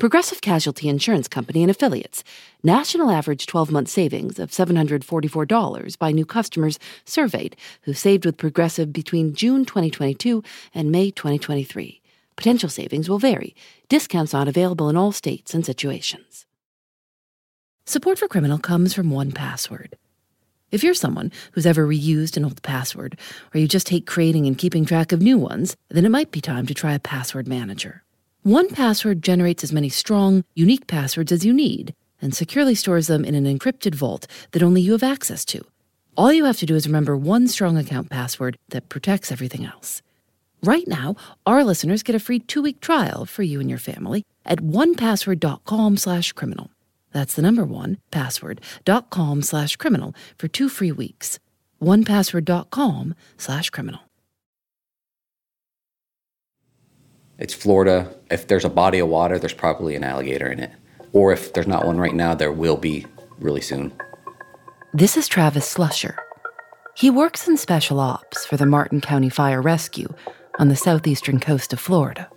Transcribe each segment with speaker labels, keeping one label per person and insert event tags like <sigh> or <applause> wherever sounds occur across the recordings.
Speaker 1: Progressive Casualty Insurance Company and Affiliates. National average 12 month savings of $744 by new customers surveyed who saved with Progressive between June 2022 and May 2023. Potential savings will vary. Discounts not available in all states and situations. Support for Criminal comes from 1Password. If you're someone who's ever reused an old password, or you just hate creating and keeping track of new ones, then it might be time to try a password manager. 1Password generates as many strong, unique passwords as you need and securely stores them in an encrypted vault that only you have access to. All you have to do is remember one strong account password that protects everything else. Right now, our listeners get a free two-week trial for you and your family at onepassword.com slash criminal. That's the number one, password.com slash criminal for two free weeks. onepassword.com slash criminal.
Speaker 2: It's Florida. If there's a body of water, there's probably an alligator in it. Or if there's not one right now, there will be really soon.
Speaker 1: This is Travis Slusher. He works in special ops for the Martin County Fire Rescue on the southeastern coast of Florida.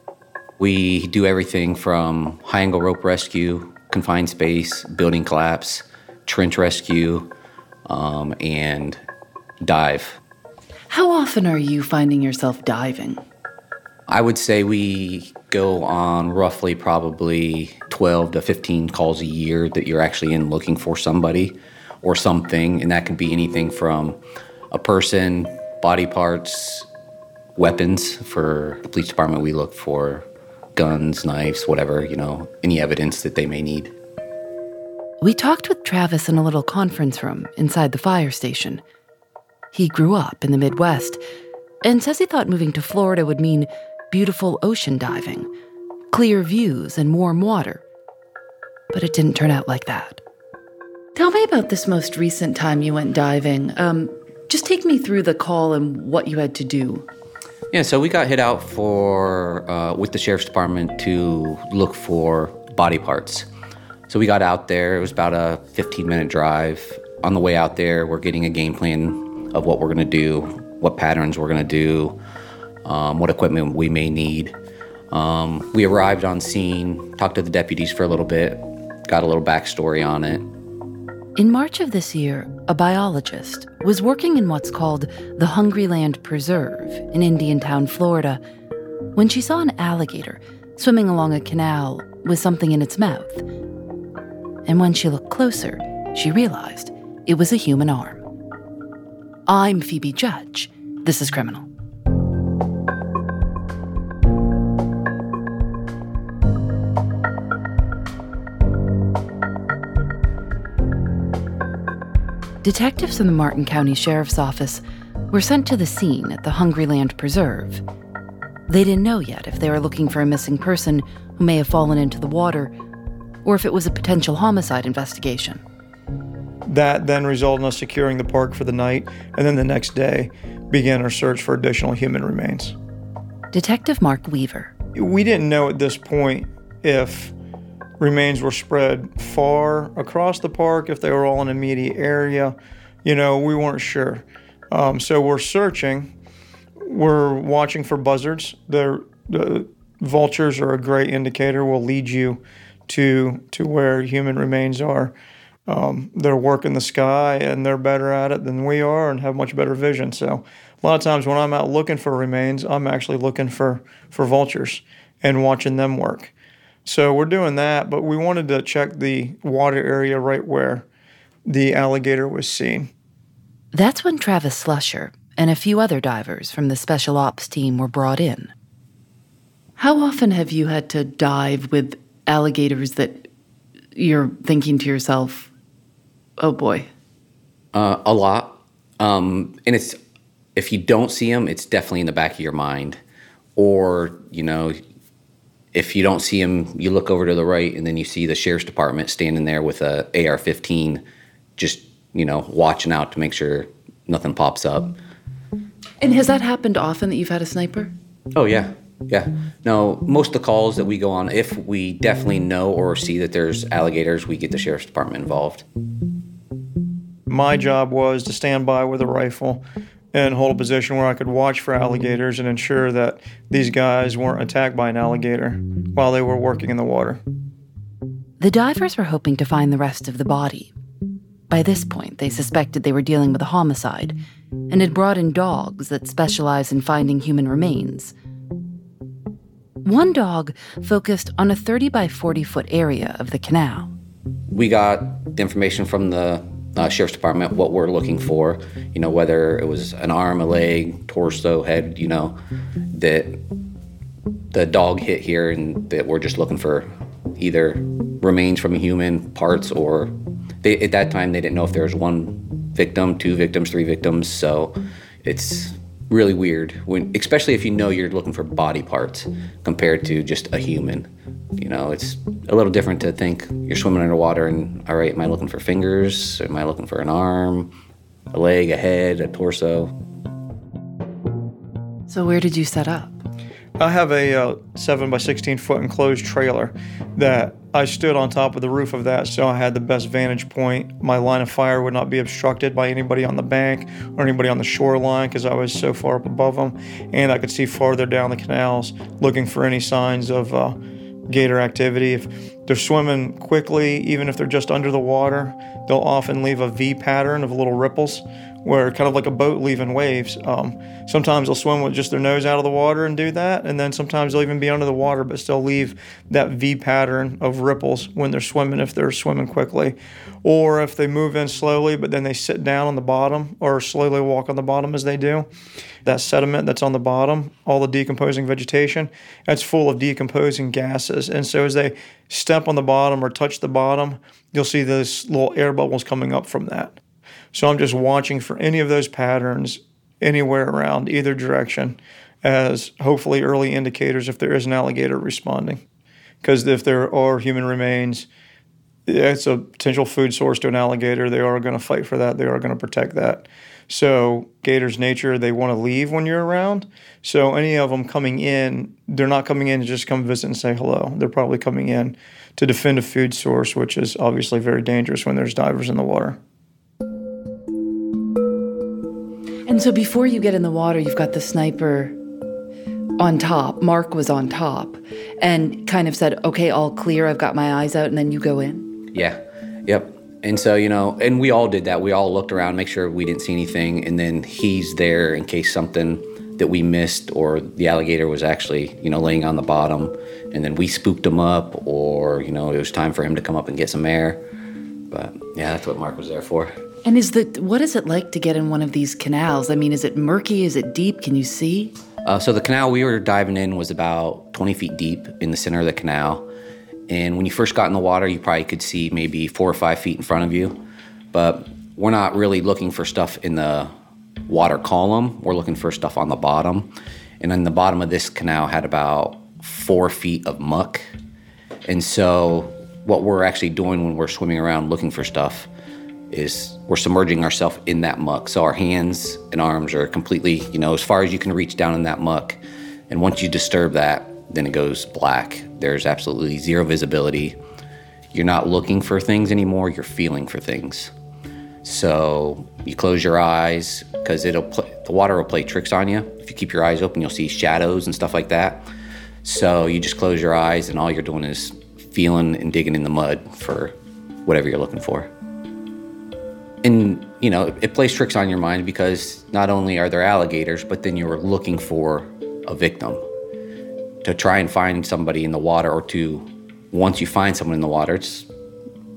Speaker 2: We do everything from high angle rope rescue, confined space, building collapse, trench rescue, um, and dive.
Speaker 1: How often are you finding yourself diving?
Speaker 2: I would say we go on roughly probably 12 to 15 calls a year that you're actually in looking for somebody or something. And that could be anything from a person, body parts, weapons. For the police department, we look for guns, knives, whatever, you know, any evidence that they may need.
Speaker 1: We talked with Travis in a little conference room inside the fire station. He grew up in the Midwest and says he thought moving to Florida would mean beautiful ocean diving, clear views, and warm water. But it didn't turn out like that. Tell me about this most recent time you went diving. Um, just take me through the call and what you had to do.
Speaker 2: Yeah, so we got hit out for uh, with the sheriff's department to look for body parts. So we got out there. It was about a 15 minute drive. On the way out there, we're getting a game plan of what we're gonna do, what patterns we're gonna do, um, what equipment we may need. Um, we arrived on scene, talked to the deputies for a little bit, got a little backstory on it.
Speaker 1: In March of this year, a biologist was working in what's called the Hungryland Preserve in Indiantown, Florida, when she saw an alligator swimming along a canal with something in its mouth. And when she looked closer, she realized it was a human arm. I'm Phoebe Judge. This is Criminal. Detectives in the Martin County Sheriff's Office were sent to the scene at the Hungryland Preserve. They didn't know yet if they were looking for a missing person who may have fallen into the water or if it was a potential homicide investigation.
Speaker 3: That then resulted in us securing the park for the night, and then the next day began our search for additional human remains.
Speaker 1: Detective Mark Weaver.
Speaker 3: We didn't know at this point if remains were spread far across the park, if they were all in an immediate area. You know, we weren't sure. Um, so we're searching. We're watching for buzzards. The, the vultures are a great indicator, will lead you to, to where human remains are. Um, they're working the sky and they're better at it than we are and have much better vision. So a lot of times when I'm out looking for remains, I'm actually looking for, for vultures and watching them work. So we're doing that, but we wanted to check the water area right where the alligator was seen.
Speaker 1: That's when Travis Slusher and a few other divers from the special ops team were brought in. How often have you had to dive with alligators that you're thinking to yourself, oh boy?
Speaker 2: Uh, a lot. Um, and it's, if you don't see them, it's definitely in the back of your mind. Or, you know, if you don't see him, you look over to the right and then you see the sheriff's department standing there with a AR-15, just you know, watching out to make sure nothing pops up.
Speaker 1: And has that happened often that you've had a sniper?
Speaker 2: Oh yeah, yeah. No, most of the calls that we go on, if we definitely know or see that there's alligators, we get the sheriff's department involved.
Speaker 3: My job was to stand by with a rifle and hold a position where I could watch for alligators and ensure that these guys weren't attacked by an alligator while they were working in the water.
Speaker 1: The divers were hoping to find the rest of the body. By this point, they suspected they were dealing with a homicide and had brought in dogs that specialize in finding human remains. One dog focused on a 30 by 40 foot area of the canal.
Speaker 2: We got the information from the uh, sheriff's department what we're looking for. You know, whether it was an arm, a leg, torso, head. You know, that the dog hit here, and that we're just looking for either remains from a human, parts, or they, at that time they didn't know if there was one victim, two victims, three victims. So it's really weird when, especially if you know you're looking for body parts compared to just a human. You know, it's a little different to think you're swimming underwater and, all right, am I looking for fingers? Am I looking for an arm, a leg, a head, a torso?
Speaker 1: So, where did you set up?
Speaker 3: I have a uh, 7 by 16 foot enclosed trailer that I stood on top of the roof of that, so I had the best vantage point. My line of fire would not be obstructed by anybody on the bank or anybody on the shoreline because I was so far up above them, and I could see farther down the canals looking for any signs of uh, gator activity. If they're swimming quickly, even if they're just under the water, they'll often leave a V pattern of little ripples where kind of like a boat leaving waves. Um, sometimes they'll swim with just their nose out of the water and do that, and then sometimes they'll even be under the water but still leave that V pattern of ripples when they're swimming if they're swimming quickly, or if they move in slowly but then they sit down on the bottom or slowly walk on the bottom as they do. That sediment that's on the bottom, all the decomposing vegetation, that's full of decomposing gases, and so as they step on the bottom or touch the bottom, you'll see those little air bubbles coming up from that. So I'm just watching for any of those patterns anywhere around either direction as hopefully early indicators if there is an alligator responding. Because if there are human remains, it's a potential food source to an alligator. They are going to fight for that. They are going to protect that. So, gators' nature, they want to leave when you're around. So, any of them coming in, they're not coming in to just come visit and say hello. They're probably coming in to defend a food source, which is obviously very dangerous when there's divers in the water.
Speaker 1: And so before you get in the water, you've got the sniper on top. Mark was on top and kind of said, okay, all clear. I've got my eyes out. And then you go in.
Speaker 2: Yeah. Yep. And so, you know, and we all did that. We all looked around, make sure we didn't see anything. And then he's there in case something that we missed or the alligator was actually, you know, laying on the bottom. And then we spooked him up or, you know, it was time for him to come up and get some air. But yeah, that's what Mark was there for.
Speaker 1: And is the what is it like to get in one of these canals? I mean, is it murky? Is it deep? Can you see?
Speaker 2: Uh, so the canal we were diving in was about 20 feet deep in the center of the canal. And when you first got in the water, you probably could see maybe four or five feet in front of you. But we're not really looking for stuff in the water column. We're looking for stuff on the bottom. And then the bottom of this canal had about four feet of muck. And so what we're actually doing when we're swimming around looking for stuff is we're submerging ourselves in that muck. So our hands and arms are completely, you know, as far as you can reach down in that muck. And once you disturb that, then it goes black. There's absolutely zero visibility. You're not looking for things anymore, you're feeling for things. So you close your eyes because it'll play, the water will play tricks on you. If you keep your eyes open, you'll see shadows and stuff like that. So you just close your eyes and all you're doing is feeling and digging in the mud for whatever you're looking for and you know it plays tricks on your mind because not only are there alligators but then you're looking for a victim to try and find somebody in the water or to once you find someone in the water it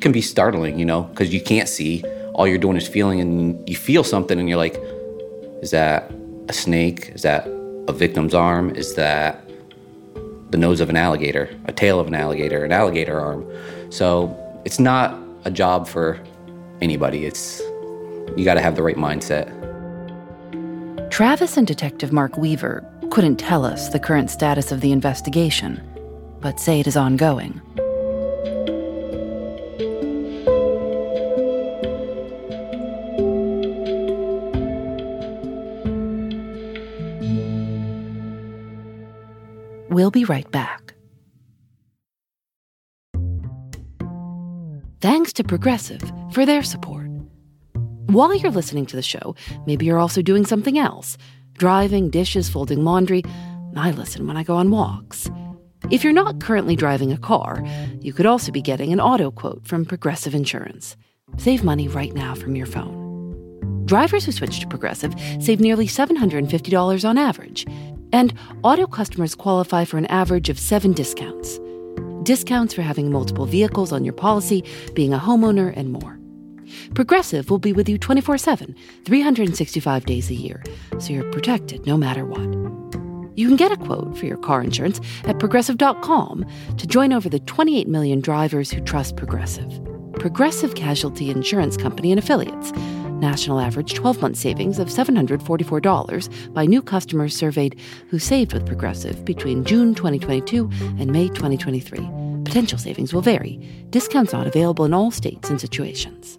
Speaker 2: can be startling you know because you can't see. All you're doing is feeling and you feel something and you're like is that a snake? Is that a victim's arm? Is that the nose of an alligator a tail of an alligator an alligator arm? So it's not a job for anybody. It's you got to have the right mindset.
Speaker 1: Travis and Detective Mark Weaver couldn't tell us the current status of the investigation, but say it is ongoing. We'll be right back. Thanks to Progressive for their support. While you're listening to the show, maybe you're also doing something else driving, dishes, folding laundry. I listen when I go on walks. If you're not currently driving a car, you could also be getting an auto quote from Progressive Insurance. Save money right now from your phone. Drivers who switch to Progressive save nearly $750 on average, and auto customers qualify for an average of seven discounts. Discounts for having multiple vehicles on your policy, being a homeowner, and more. Progressive will be with you 24 7, 365 days a year, so you're protected no matter what. You can get a quote for your car insurance at progressive.com to join over the 28 million drivers who trust Progressive. Progressive Casualty Insurance Company and Affiliates. National average 12 month savings of $744 by new customers surveyed who saved with Progressive between June 2022 and May 2023. Potential savings will vary. Discounts not available in all states and situations.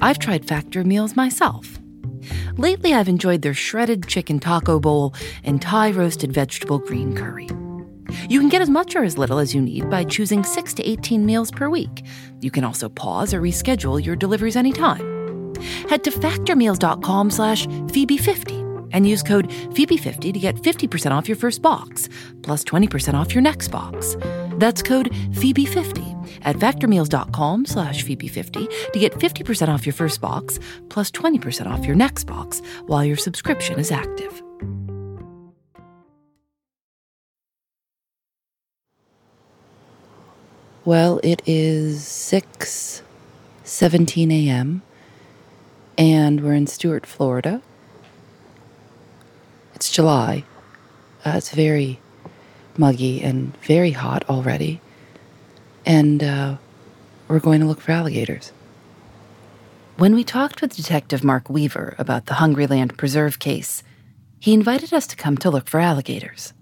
Speaker 1: I've tried Factor meals myself. Lately, I've enjoyed their shredded chicken taco bowl and Thai roasted vegetable green curry. You can get as much or as little as you need by choosing 6 to 18 meals per week. You can also pause or reschedule your deliveries anytime. Head to factormeals.com slash Phoebe50 and use code Phoebe50 to get 50% off your first box, plus 20% off your next box. That's code Phoebe50 at factormeals.com slash Phoebe50 to get 50% off your first box, plus 20% off your next box while your subscription is active. Well, it is 6 17 a.m and we're in Stuart, Florida. It's July. Uh, it's very muggy and very hot already. And uh, we're going to look for alligators. When we talked with Detective Mark Weaver about the Hungryland Preserve case, he invited us to come to look for alligators.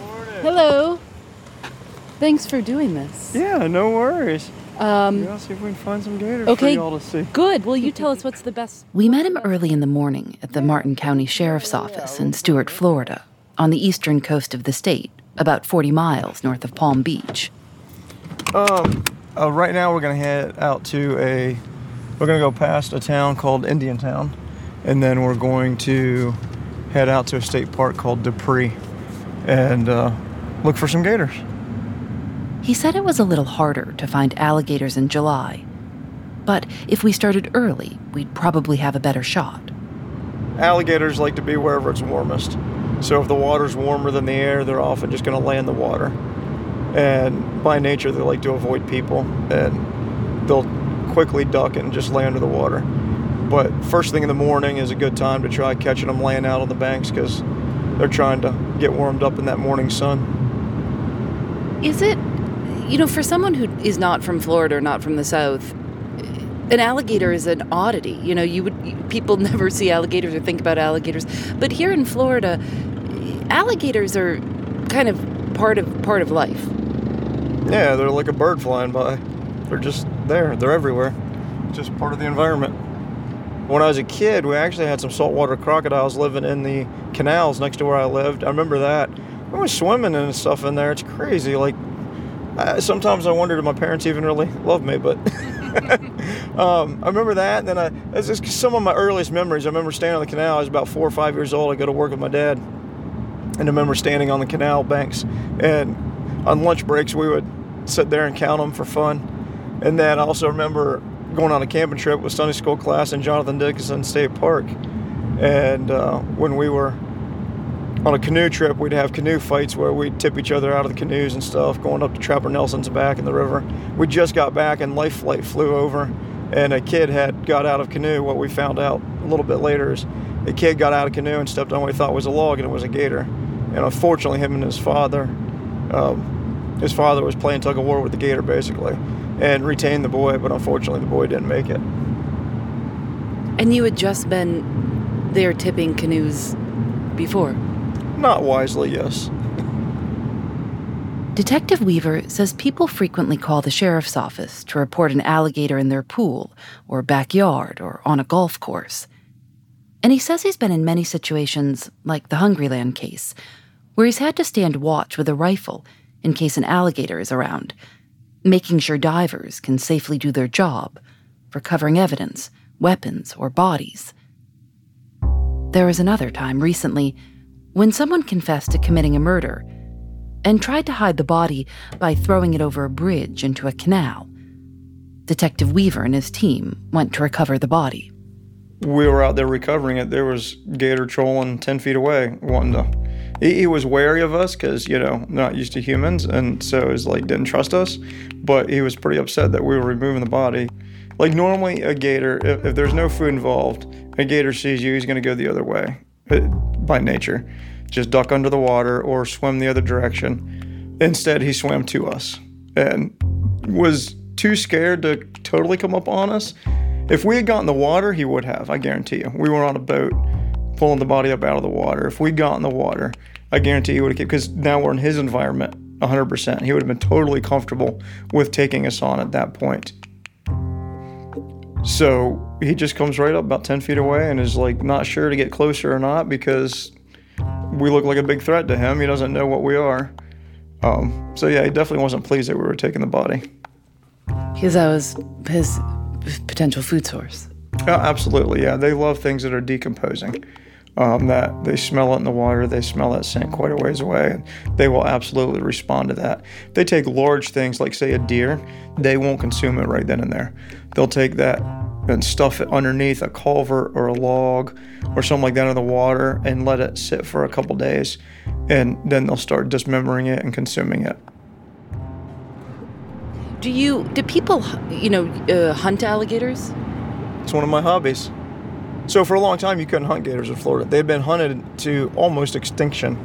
Speaker 3: Morning.
Speaker 1: Hello. Thanks for doing this.
Speaker 3: Yeah, no worries.
Speaker 1: Um,
Speaker 3: Yeah, see if we can find some gators
Speaker 1: okay.
Speaker 3: for y'all to see.
Speaker 1: Good. Well, you tell us what's the best. We met him early in the morning at the Martin County Sheriff's Office in Stuart, Florida, on the eastern coast of the state, about 40 miles north of Palm Beach.
Speaker 3: Um, uh, right now we're gonna head out to a. We're gonna go past a town called Indiantown, and then we're going to head out to a state park called Dupree, and uh, look for some gators.
Speaker 1: He said it was a little harder to find alligators in July. But if we started early, we'd probably have a better shot.
Speaker 3: Alligators like to be wherever it's warmest. So if the water's warmer than the air, they're often just going to lay in the water. And by nature, they like to avoid people, and they'll quickly duck and just lay under the water. But first thing in the morning is a good time to try catching them laying out on the banks because they're trying to get warmed up in that morning sun.
Speaker 1: Is it, you know, for someone who is not from Florida or not from the South, an alligator is an oddity. You know, you would people <laughs> never see alligators or think about alligators, but here in Florida, alligators are kind of part of part of life.
Speaker 3: Yeah, they're like a bird flying by. They're just there. They're everywhere. Just part of the environment. When I was a kid, we actually had some saltwater crocodiles living in the canals next to where I lived. I remember that. I was swimming and stuff in there. It's crazy. Like, I, sometimes I wonder, do my parents even really love me? But <laughs> um, I remember that. And then I, that's just some of my earliest memories. I remember standing on the canal. I was about four or five years old. I go to work with my dad. And I remember standing on the canal banks. And on lunch breaks, we would sit there and count them for fun. And then I also remember going on a camping trip with Sunday school class in Jonathan Dickinson State Park. And uh, when we were on a canoe trip, we'd have canoe fights where we'd tip each other out of the canoes and stuff, going up to Trapper Nelson's back in the river. We just got back and life flight flew over, and a kid had got out of canoe. What we found out a little bit later is a kid got out of canoe and stepped on what he thought was a log, and it was a gator. And unfortunately, him and his father, um, his father was playing tug of war with the gator basically, and retained the boy, but unfortunately, the boy didn't make it.
Speaker 1: And you had just been there tipping canoes before?
Speaker 3: Not wisely, yes.
Speaker 1: Detective Weaver says people frequently call the sheriff's office to report an alligator in their pool or backyard or on a golf course. And he says he's been in many situations, like the Hungryland case, where he's had to stand watch with a rifle in case an alligator is around, making sure divers can safely do their job, recovering evidence, weapons, or bodies. There was another time recently when someone confessed to committing a murder and tried to hide the body by throwing it over a bridge into a canal. Detective Weaver and his team went to recover the body.
Speaker 3: We were out there recovering it. There was gator trolling 10 feet away, wanting to. He, was wary of us because, you know, not used to humans, and so was like didn't trust us. But he was pretty upset that we were removing the body. Like normally, a gator, if, if there's no food involved, a gator sees you, he's going to go the other way by nature just duck under the water or swim the other direction. Instead, he swam to us and was too scared to totally come up on us. If we had gotten the water, he would have, I guarantee you. We were on a boat pulling the body up out of the water. If we got in the water, I guarantee he would have, kept, because now we're in his environment 100%. He would have been totally comfortable with taking us on at that point. So he just comes right up about 10 feet away and is like not sure to get closer or not because we look like a big threat to him. He doesn't know what we are. Um, so yeah, he definitely wasn't pleased that we were taking the body.
Speaker 1: Because that was his potential food source.
Speaker 3: Yeah, absolutely. Yeah, they love things that are decomposing. Um, that they smell it in the water, they smell that scent quite a ways away, and they will absolutely respond to that. They take large things like, say, a deer, they won't consume it right then and there. They'll take that and stuff it underneath a culvert or a log or something like that in the water and let it sit for a couple days. And then they'll start dismembering it and consuming it.
Speaker 1: Do you, do people, you know, uh, hunt alligators?
Speaker 3: It's one of my hobbies. So for a long time, you couldn't hunt gators in Florida. They'd been hunted to almost extinction.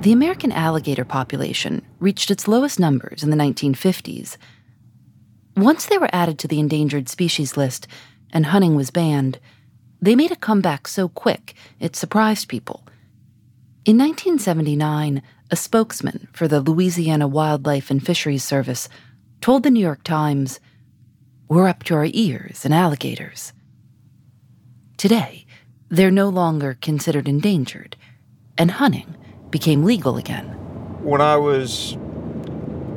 Speaker 1: The American alligator population reached its lowest numbers in the 1950s once they were added to the endangered species list and hunting was banned, they made a comeback so quick it surprised people. In 1979, a spokesman for the Louisiana Wildlife and Fisheries Service told the New York Times, We're up to our ears in alligators. Today, they're no longer considered endangered, and hunting became legal again.
Speaker 3: When I was,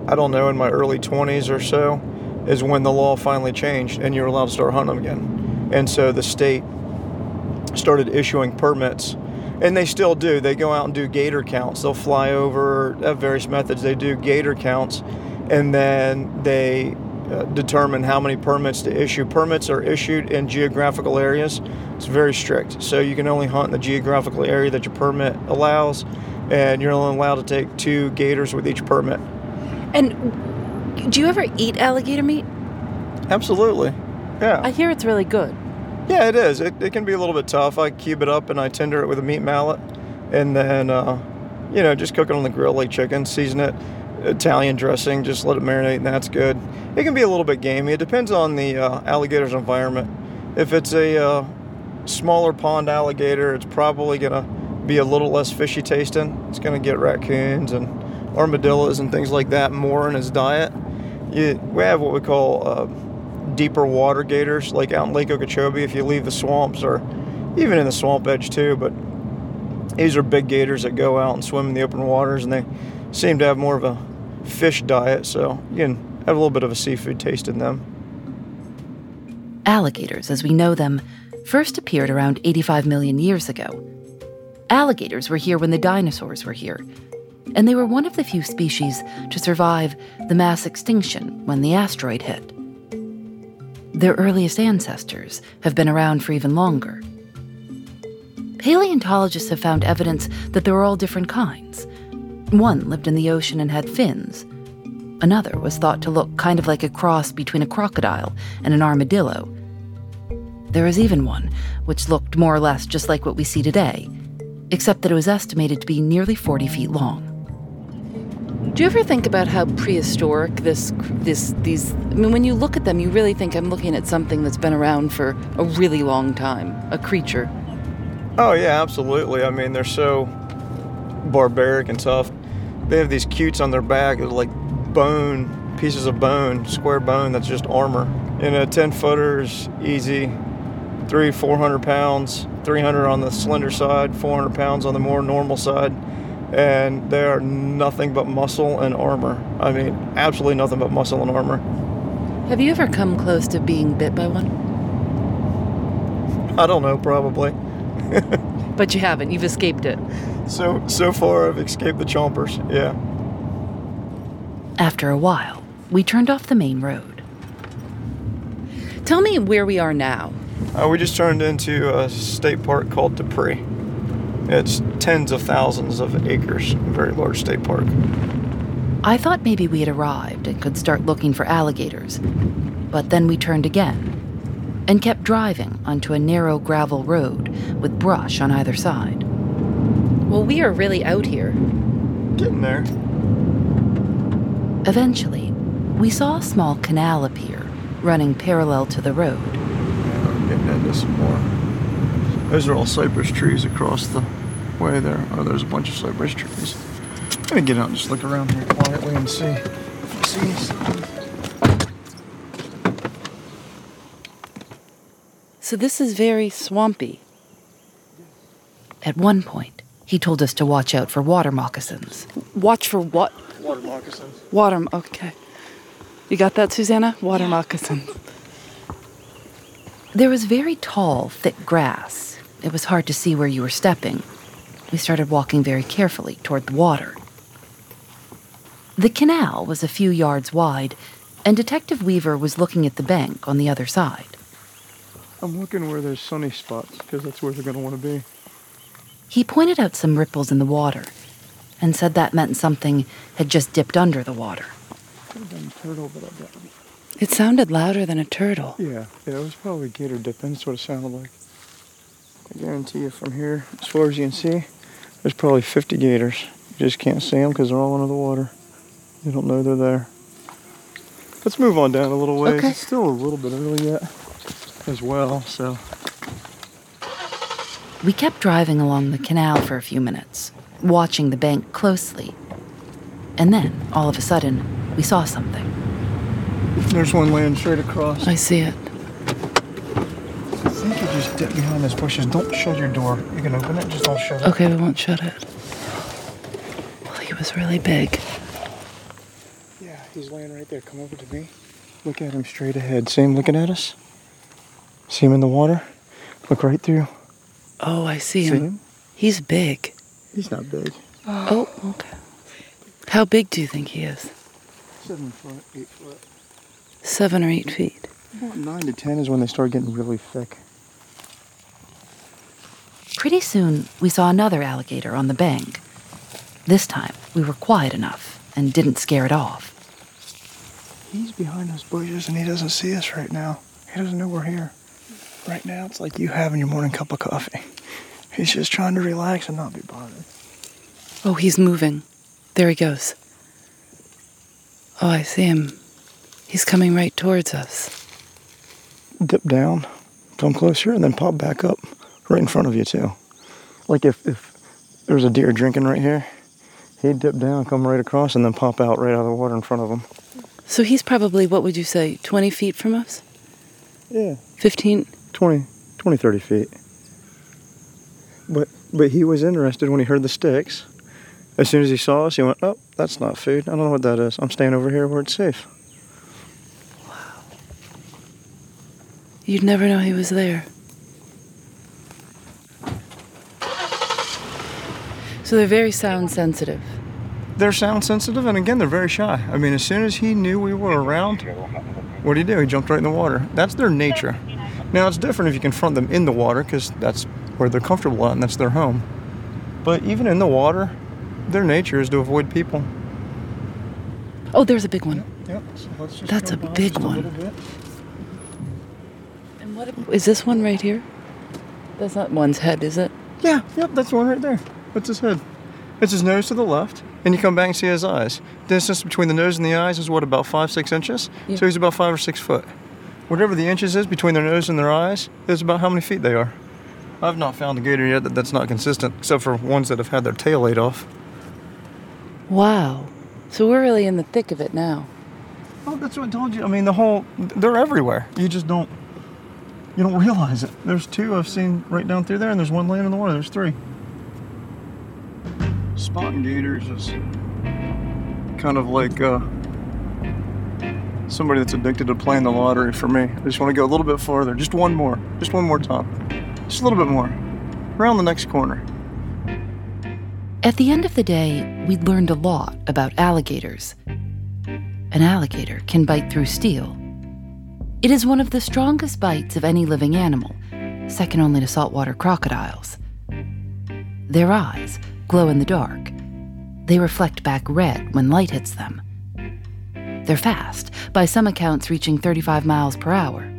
Speaker 3: I don't know, in my early 20s or so, is when the law finally changed and you're allowed to start hunting again. And so the state started issuing permits, and they still do. They go out and do gator counts. They'll fly over, have various methods. They do gator counts, and then they uh, determine how many permits to issue. Permits are issued in geographical areas. It's very strict. So you can only hunt in the geographical area that your permit allows, and you're only allowed to take two gators with each permit.
Speaker 1: And do you ever eat alligator meat?
Speaker 3: Absolutely. Yeah.
Speaker 1: I hear it's really good.
Speaker 3: Yeah, it is. It, it can be a little bit tough. I cube it up and I tender it with a meat mallet, and then uh, you know just cook it on the grill like chicken. Season it, Italian dressing, just let it marinate, and that's good. It can be a little bit gamey. It depends on the uh, alligator's environment. If it's a uh, smaller pond alligator, it's probably gonna be a little less fishy tasting. It's gonna get raccoons and armadillos and things like that more in its diet you, we have what we call uh, deeper water gators, like out in Lake Okeechobee. If you leave the swamps, or even in the swamp edge too, but these are big gators that go out and swim in the open waters, and they seem to have more of a fish diet, so you can have a little bit of a seafood taste in them.
Speaker 1: Alligators, as we know them, first appeared around 85 million years ago. Alligators were here when the dinosaurs were here, and they were one of the few species to survive the mass extinction when the asteroid hit. Their earliest ancestors have been around for even longer. Paleontologists have found evidence that there were all different kinds. One lived in the ocean and had fins. Another was thought to look kind of like a cross between a crocodile and an armadillo. There was even one, which looked more or less just like what we see today, except that it was estimated to be nearly 40 feet long. Do you ever think about how prehistoric this this these I mean when you look at them you really think I'm looking at something that's been around for a really long time, a creature.
Speaker 3: Oh yeah, absolutely. I mean, they're so barbaric and tough. They have these scutes on their back, they're like bone pieces of bone, square bone that's just armor. You know, 10 footers, easy, three, 400 pounds, 300 on the slender side, 400 pounds on the more normal side and they are nothing but muscle and armor. I mean, absolutely nothing but muscle and armor.
Speaker 1: Have you ever come close to being bit by one?
Speaker 3: I don't know, probably. <laughs>
Speaker 1: but you haven't. You've escaped it.
Speaker 3: So so far, I've escaped the chompers. Yeah.
Speaker 1: After a while, we turned off the main road. Tell me where we are now.
Speaker 3: Uh, we just turned into a state park called Dupree. It's tens of thousands of acres, a very large state park.
Speaker 1: I thought maybe we had arrived and could start looking for alligators. But then we turned again and kept driving onto a narrow gravel road with brush on either side. Well, we are really out here.
Speaker 3: Getting there.
Speaker 1: Eventually, we saw a small canal appear, running parallel to the road.
Speaker 3: Yeah, we're getting into some more. Those are all cypress trees across the way there. Oh, there's a bunch of cypress trees. I'm gonna get out and just look around here quietly and see if I see something.
Speaker 1: So this is very swampy. At one point, he told us to watch out for water moccasins. Watch for what?
Speaker 3: Water moccasins.
Speaker 1: Water. Okay. You got that, Susanna? Water moccasins. There was very tall, thick grass it was hard to see where you were stepping. We started walking very carefully toward the water. The canal was a few yards wide, and Detective Weaver was looking at the bank on the other side.
Speaker 3: I'm looking where there's sunny spots, because that's where they're going to want to be.
Speaker 1: He pointed out some ripples in the water and said that meant something had just dipped under the water.
Speaker 3: Could have been a turtle, but I
Speaker 1: It sounded louder than a turtle.
Speaker 3: Yeah, yeah, it was probably gator dipping. That's what it sounded like. I guarantee you from here, as far as you can see, there's probably 50 gators. You just can't see them because they're all under the water. You don't know they're there. Let's move on down a little ways.
Speaker 1: Okay.
Speaker 3: It's still a little bit early yet as well, so.
Speaker 1: We kept driving along the canal for a few minutes, watching the bank closely. And then, all of a sudden, we saw something.
Speaker 3: There's one laying straight across.
Speaker 1: I see it I
Speaker 3: think you just dip behind those bushes. Don't shut your door. You can open it, just don't shut it.
Speaker 1: Okay, we won't shut it. Well, he was really big.
Speaker 3: Yeah, he's laying right there. Come over to me. Look at him straight ahead. See him looking at us? See him in the water? Look right through.
Speaker 1: Oh, I see, see him. him. He's big.
Speaker 3: He's not big.
Speaker 1: Oh, okay. How big do you think he is?
Speaker 3: Seven foot, eight foot.
Speaker 1: Seven or eight feet.
Speaker 3: About nine to ten is when they start getting really thick.
Speaker 1: Pretty soon, we saw another alligator on the bank. This time, we were quiet enough and didn't scare it off.
Speaker 3: He's behind those bushes and he doesn't see us right now. He doesn't know we're here. Right now, it's like you having your morning cup of coffee. <laughs> He's just trying to relax and not be bothered.
Speaker 1: Oh, he's moving. There he goes. Oh, I see him. He's coming right towards us
Speaker 3: dip down, come closer, and then pop back up right in front of you too. Like if, if there was a deer drinking right here, he'd dip down, come right across, and then pop out right out of the water in front of him.
Speaker 1: So he's probably, what would you say, 20 feet from us?
Speaker 3: Yeah.
Speaker 1: 15?
Speaker 3: 20, 20, 30 feet. But, but he was interested when he heard the sticks. As soon as he saw us, he went, oh, that's not food. I don't know what that is. I'm staying over here where it's safe. Wow.
Speaker 1: You'd never know he was there. So they're very sound sensitive.
Speaker 3: They're sound sensitive, and again, they're very shy. I mean, as soon as he knew we were around, what did he do? He jumped right in the water. That's their nature. Now, it's different if you confront them in the water because that's where they're comfortable at and that's their home. But even in the water, their nature is to avoid people.
Speaker 1: Oh, there's a big one.
Speaker 3: Yep. yep. So
Speaker 1: that's a big one. And What is this one right here? That's not one's head, is it?
Speaker 3: Yeah, yep, that's the one right there. That's his head. It's his nose to the left, and you come back and see his eyes. Distance between the nose and the eyes is what, about five, six inches?
Speaker 1: Yeah.
Speaker 3: So he's about five or six foot. Whatever the inches is between their nose and their eyes is about how many feet they are. I've not found a gator yet that that's not consistent, except for ones that have had their tail laid off.
Speaker 1: Wow. So we're really in the thick of it now.
Speaker 3: Oh, that's what I told you. I mean, the whole, they're everywhere. You just don't, you don't realize it. There's two I've seen right down through there, and there's one laying in the water. There's three. Spotting gators is kind of like uh, somebody that's addicted to playing the lottery for me. I just want to go a little bit farther, just one more, just one more time, just a little bit more, around the next corner.
Speaker 1: At the end of the day, we'd learned a lot about alligators. An alligator can bite through steel. It is one of the strongest bites of any living animal, second only to saltwater crocodiles. Their eyes glow in the dark. They reflect back red when light hits them. They're fast, by some accounts reaching 35 miles per hour.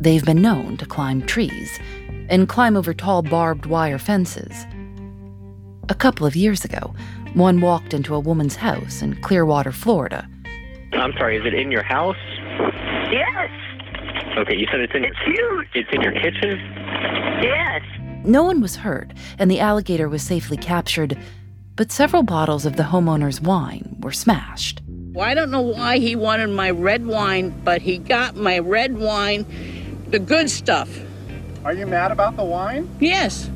Speaker 1: They've been known to climb trees and climb over tall barbed wire fences. A couple of years ago, one walked into a woman's house in Clearwater, Florida.
Speaker 4: I'm sorry, is it in your house?
Speaker 5: Yes,
Speaker 4: Okay, you said it's in
Speaker 5: it's huge.
Speaker 4: it's in your kitchen?
Speaker 5: Yes.
Speaker 1: No one was hurt, and the alligator was safely captured, but several bottles of the homeowner's wine were smashed.
Speaker 5: Well, I don't know why he wanted my red wine, but he got my red wine, the good stuff.
Speaker 6: Are you mad about the wine?
Speaker 5: Yes.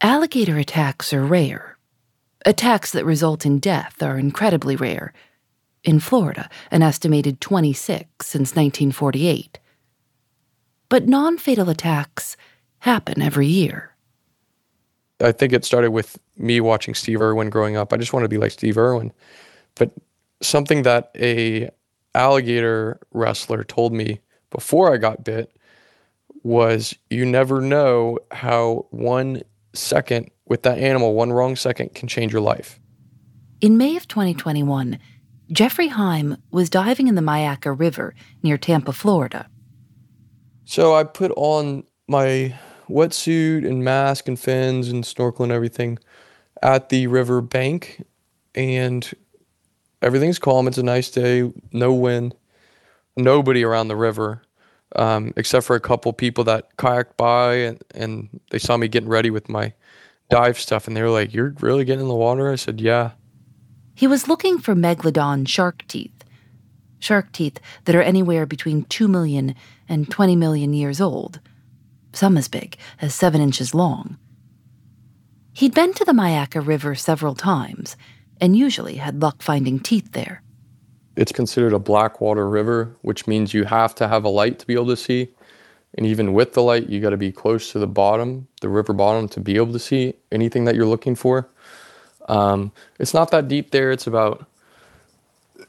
Speaker 1: Alligator attacks are rare. Attacks that result in death are incredibly rare. In Florida, an estimated 26 since 1948. But non fatal attacks happen every year.
Speaker 7: I think it started with me watching Steve Irwin growing up. I just wanted to be like Steve Irwin. But something that a alligator wrestler told me before I got bit was you never know how one second with that animal, one wrong second can change your life.
Speaker 1: In May of 2021, Jeffrey Heim was diving in the Myakka River near Tampa, Florida.
Speaker 7: So I put on my wetsuit and mask and fins and snorkel and everything at the river bank and everything's calm. It's a nice day, no wind, nobody around the river, um, except for a couple people that kayaked by and, and they saw me getting ready with my dive stuff and they were like, You're really getting in the water? I said, Yeah.
Speaker 1: He was looking for megalodon shark teeth. Shark teeth that are anywhere between 2 million and 20 million years old, some as big as 7 inches long. He'd been to the Myakka River several times and usually had luck finding teeth there.
Speaker 7: It's considered a blackwater river, which means you have to have a light to be able to see. And even with the light, you got to be close to the bottom, the river bottom, to be able to see anything that you're looking for. Um, it's not that deep there. It's about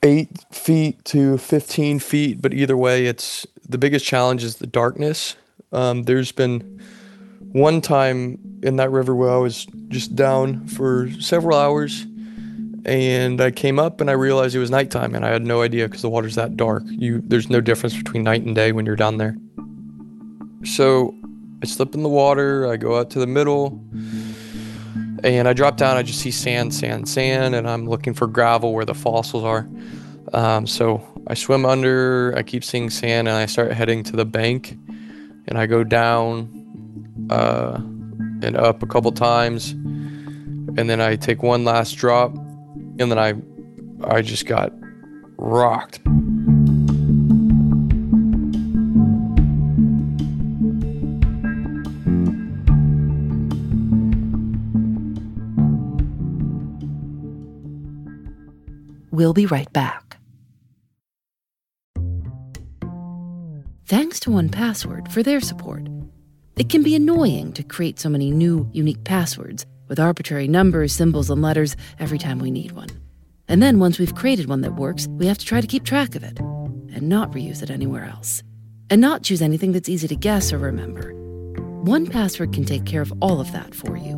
Speaker 7: eight feet to 15 feet, but either way, it's the biggest challenge is the darkness. Um, there's been one time in that river where I was just down for several hours and I came up and I realized it was nighttime and I had no idea because the water's that dark. You there's no difference between night and day when you're down there. So I slip in the water, I go out to the middle, and I drop down. I just see sand, sand, sand, and I'm looking for gravel where the fossils are. Um, so I swim under, I keep seeing sand, and I start heading to the bank, and I go down uh, and up a couple times, and then I take one last drop, and then I, I just got rocked.
Speaker 1: We'll be right back. Thanks to 1Password for their support. It can be annoying to create so many new, unique passwords with arbitrary numbers, symbols, and letters every time we need one. And then once we've created one that works, we have to try to keep track of it and not reuse it anywhere else. And not choose anything that's easy to guess or remember. 1Password can take care of all of that for you.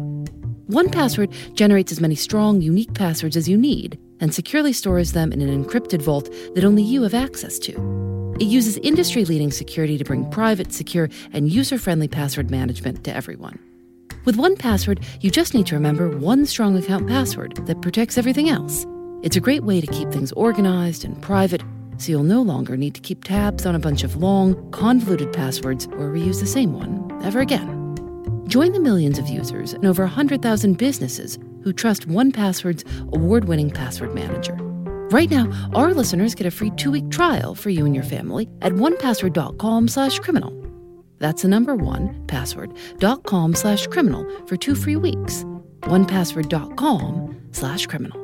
Speaker 1: 1Password generates as many strong, unique passwords as you need and securely stores them in an encrypted vault that only you have access to. It uses industry leading security to bring private, secure, and user friendly password management to everyone. With 1Password, you just need to remember one strong account password that protects everything else. It's a great way to keep things organized and private, so you'll no longer need to keep tabs on a bunch of long, convoluted passwords or reuse the same one ever again. Join the millions of users and over 100,000 businesses who trust 1Password's award winning password manager. Right now, our listeners get a free two week trial for you and your family at onepassword.com slash criminal. That's the number one, password.com slash criminal for two free weeks. Onepassword.com slash criminal.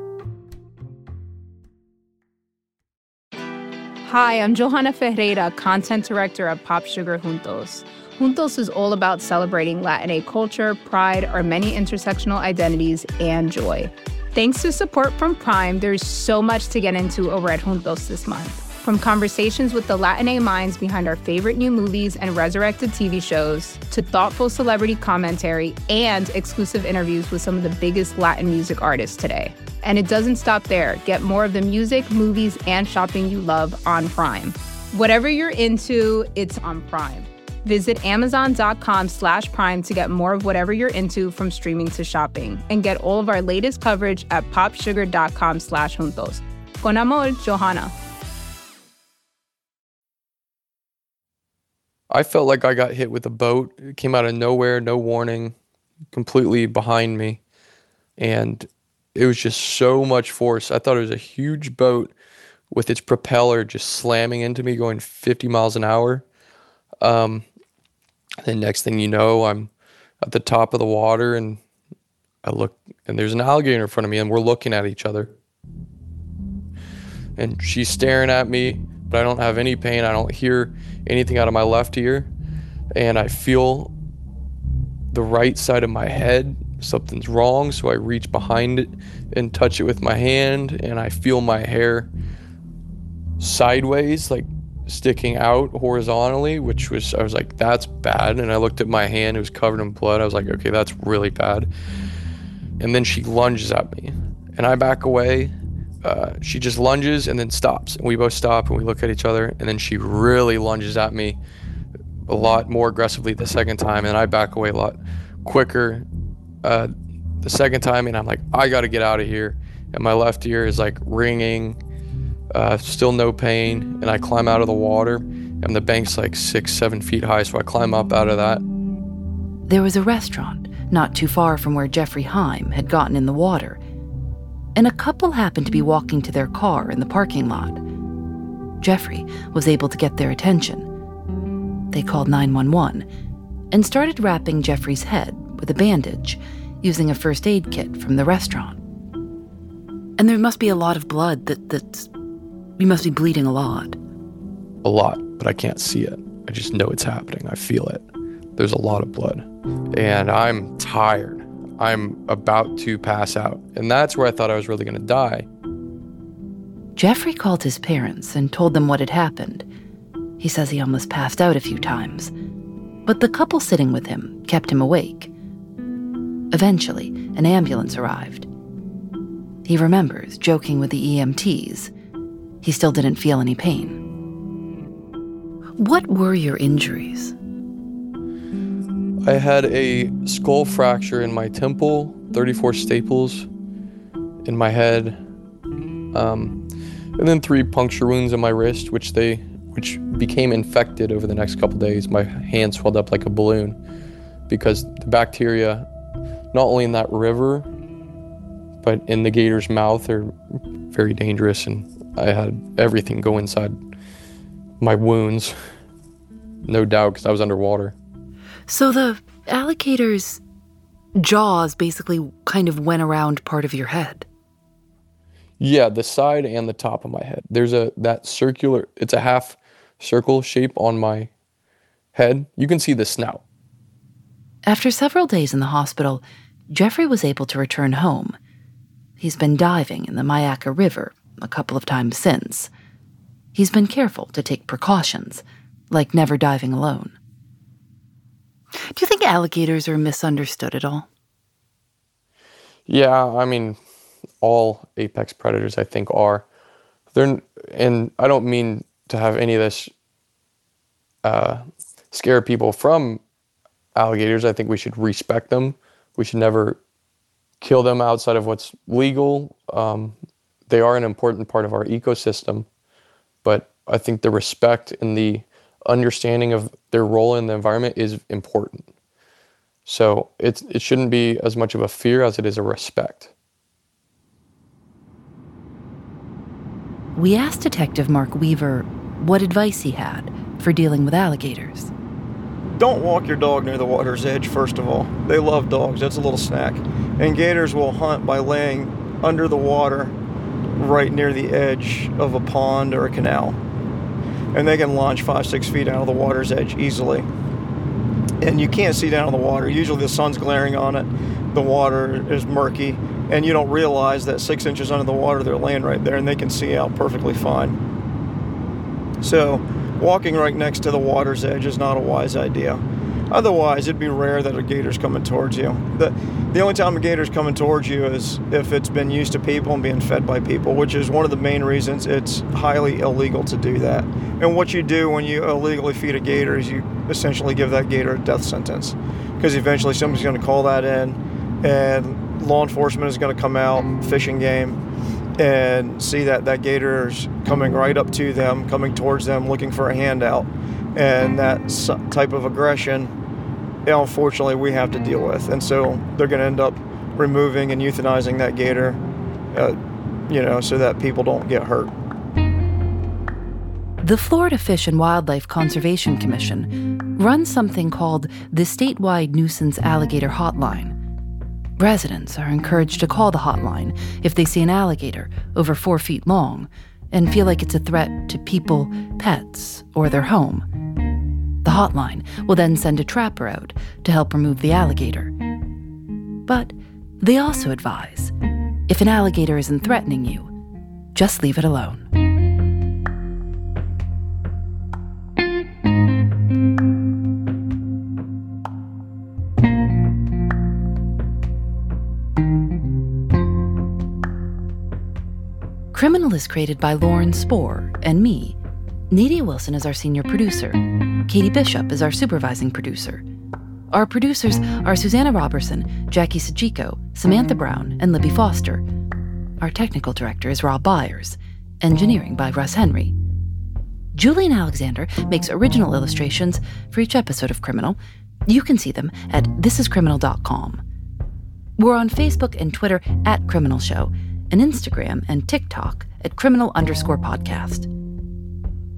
Speaker 8: Hi, I'm Johanna Ferreira, content director at Pop Sugar Juntos. Juntos is all about celebrating Latin culture, pride, our many intersectional identities, and joy. Thanks to support from Prime, there's so much to get into over at Juntos this month. From conversations with the Latin minds behind our favorite new movies and resurrected TV shows, to thoughtful celebrity commentary and exclusive interviews with some of the biggest Latin music artists today. And it doesn't stop there. Get more of the music, movies, and shopping you love on Prime. Whatever you're into, it's on Prime. Visit amazon.com slash prime to get more of whatever you're into from streaming to shopping. And get all of our latest coverage at popsugar.com slash juntos. Con amor, Johanna.
Speaker 7: I felt like I got hit with a boat. It came out of nowhere, no warning, completely behind me. And it was just so much force. I thought it was a huge boat with its propeller just slamming into me, going 50 miles an hour. Um, then next thing you know, I'm at the top of the water and I look and there's an alligator in front of me and we're looking at each other. And she's staring at me, but I don't have any pain. I don't hear anything out of my left ear. And I feel the right side of my head. Something's wrong. So I reach behind it and touch it with my hand. And I feel my hair sideways, like sticking out horizontally, which was, I was like, that's bad. And I looked at my hand, it was covered in blood. I was like, okay, that's really bad. And then she lunges at me. And I back away uh, she just lunges and then stops. And we both stop and we look at each other. And then she really lunges at me a lot more aggressively the second time. And I back away a lot quicker uh, the second time. And I'm like, I got to get out of here. And my left ear is like ringing, uh, still no pain. And I climb out of the water. And the bank's like six, seven feet high. So I climb up out of that.
Speaker 1: There was a restaurant not too far from where Jeffrey Heim had gotten in the water and a couple happened to be walking to their car in the parking lot. Jeffrey was able to get their attention. They called 911 and started wrapping Jeffrey's head with a bandage using a first aid kit from the restaurant. And there must be a lot of blood that that's you must be bleeding a lot.
Speaker 7: A lot, but I can't see it. I just know it's happening. I feel it. There's a lot of blood. And I'm tired. I'm about to pass out. And that's where I thought I was really going to die.
Speaker 1: Jeffrey called his parents and told them what had happened. He says he almost passed out a few times, but the couple sitting with him kept him awake. Eventually, an ambulance arrived. He remembers joking with the EMTs. He still didn't feel any pain. What were your injuries?
Speaker 7: I had a skull fracture in my temple, 34 staples in my head, um, and then three puncture wounds in my wrist, which they which became infected over the next couple days. My hand swelled up like a balloon because the bacteria, not only in that river, but in the gator's mouth, are very dangerous, and I had everything go inside my wounds, no doubt, because I was underwater.
Speaker 1: So the alligator's jaws basically kind of went around part of your head.
Speaker 7: Yeah, the side and the top of my head. There's a that circular it's a half circle shape on my head. You can see the snout.
Speaker 1: After several days in the hospital, Jeffrey was able to return home. He's been diving in the Myakka River a couple of times since. He's been careful to take precautions, like never diving alone. Do you think alligators are misunderstood at all?
Speaker 7: Yeah, I mean, all apex predators, I think, are. They're, and I don't mean to have any of this uh, scare people from alligators. I think we should respect them. We should never kill them outside of what's legal. Um, they are an important part of our ecosystem, but I think the respect and the understanding of their role in the environment is important. So it, it shouldn't be as much of a fear as it is a respect.
Speaker 1: We asked Detective Mark Weaver what advice he had for dealing with alligators.
Speaker 3: Don't walk your dog near the water's edge, first of all. They love dogs, that's a little snack. And gators will hunt by laying under the water right near the edge of a pond or a canal. And they can launch five, six feet out of the water's edge easily. And you can't see down in the water. Usually the sun's glaring on it, the water is murky, and you don't realize that six inches under the water they're laying right there and they can see out perfectly fine. So, walking right next to the water's edge is not a wise idea. Otherwise, it'd be rare that a gator's coming towards you. The, the only time a gator's coming towards you is if it's been used to people and being fed by people, which is one of the main reasons it's highly illegal to do that. And what you do when you illegally feed a gator is you essentially give that gator a death sentence. Because eventually somebody's going to call that in, and law enforcement is going to come out, fishing game, and see that that gator is coming right up to them, coming towards them, looking for a handout. And that type of aggression, unfortunately, we have to deal with. And so they're going to end up removing and euthanizing that gator, uh, you know, so that people don't get hurt.
Speaker 1: The Florida Fish and Wildlife Conservation Commission runs something called the Statewide Nuisance Alligator Hotline. Residents are encouraged to call the hotline if they see an alligator over four feet long and feel like it's a threat to people, pets, or their home. The hotline will then send a trapper out to help remove the alligator. But they also advise if an alligator isn't threatening you, just leave it alone. Criminal is created by Lauren Spohr and me. Nadia Wilson is our senior producer. Katie Bishop is our supervising producer. Our producers are Susanna Robertson, Jackie Sojico, Samantha Brown, and Libby Foster. Our technical director is Rob Byers. Engineering by Russ Henry. Julienne Alexander makes original illustrations for each episode of Criminal. You can see them at thisiscriminal.com. We're on Facebook and Twitter at Criminal Show and Instagram and TikTok at criminal underscore podcast.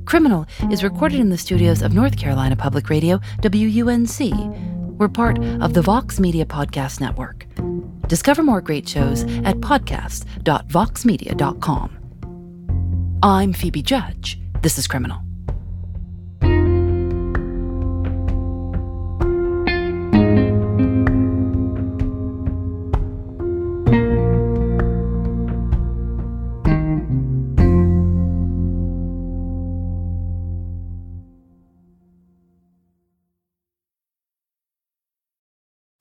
Speaker 1: Criminal is recorded in the studios of North Carolina Public Radio, WUNC. We're part of the Vox Media Podcast Network. Discover more great shows at podcast.voxmedia.com. I'm Phoebe Judge. This is Criminal.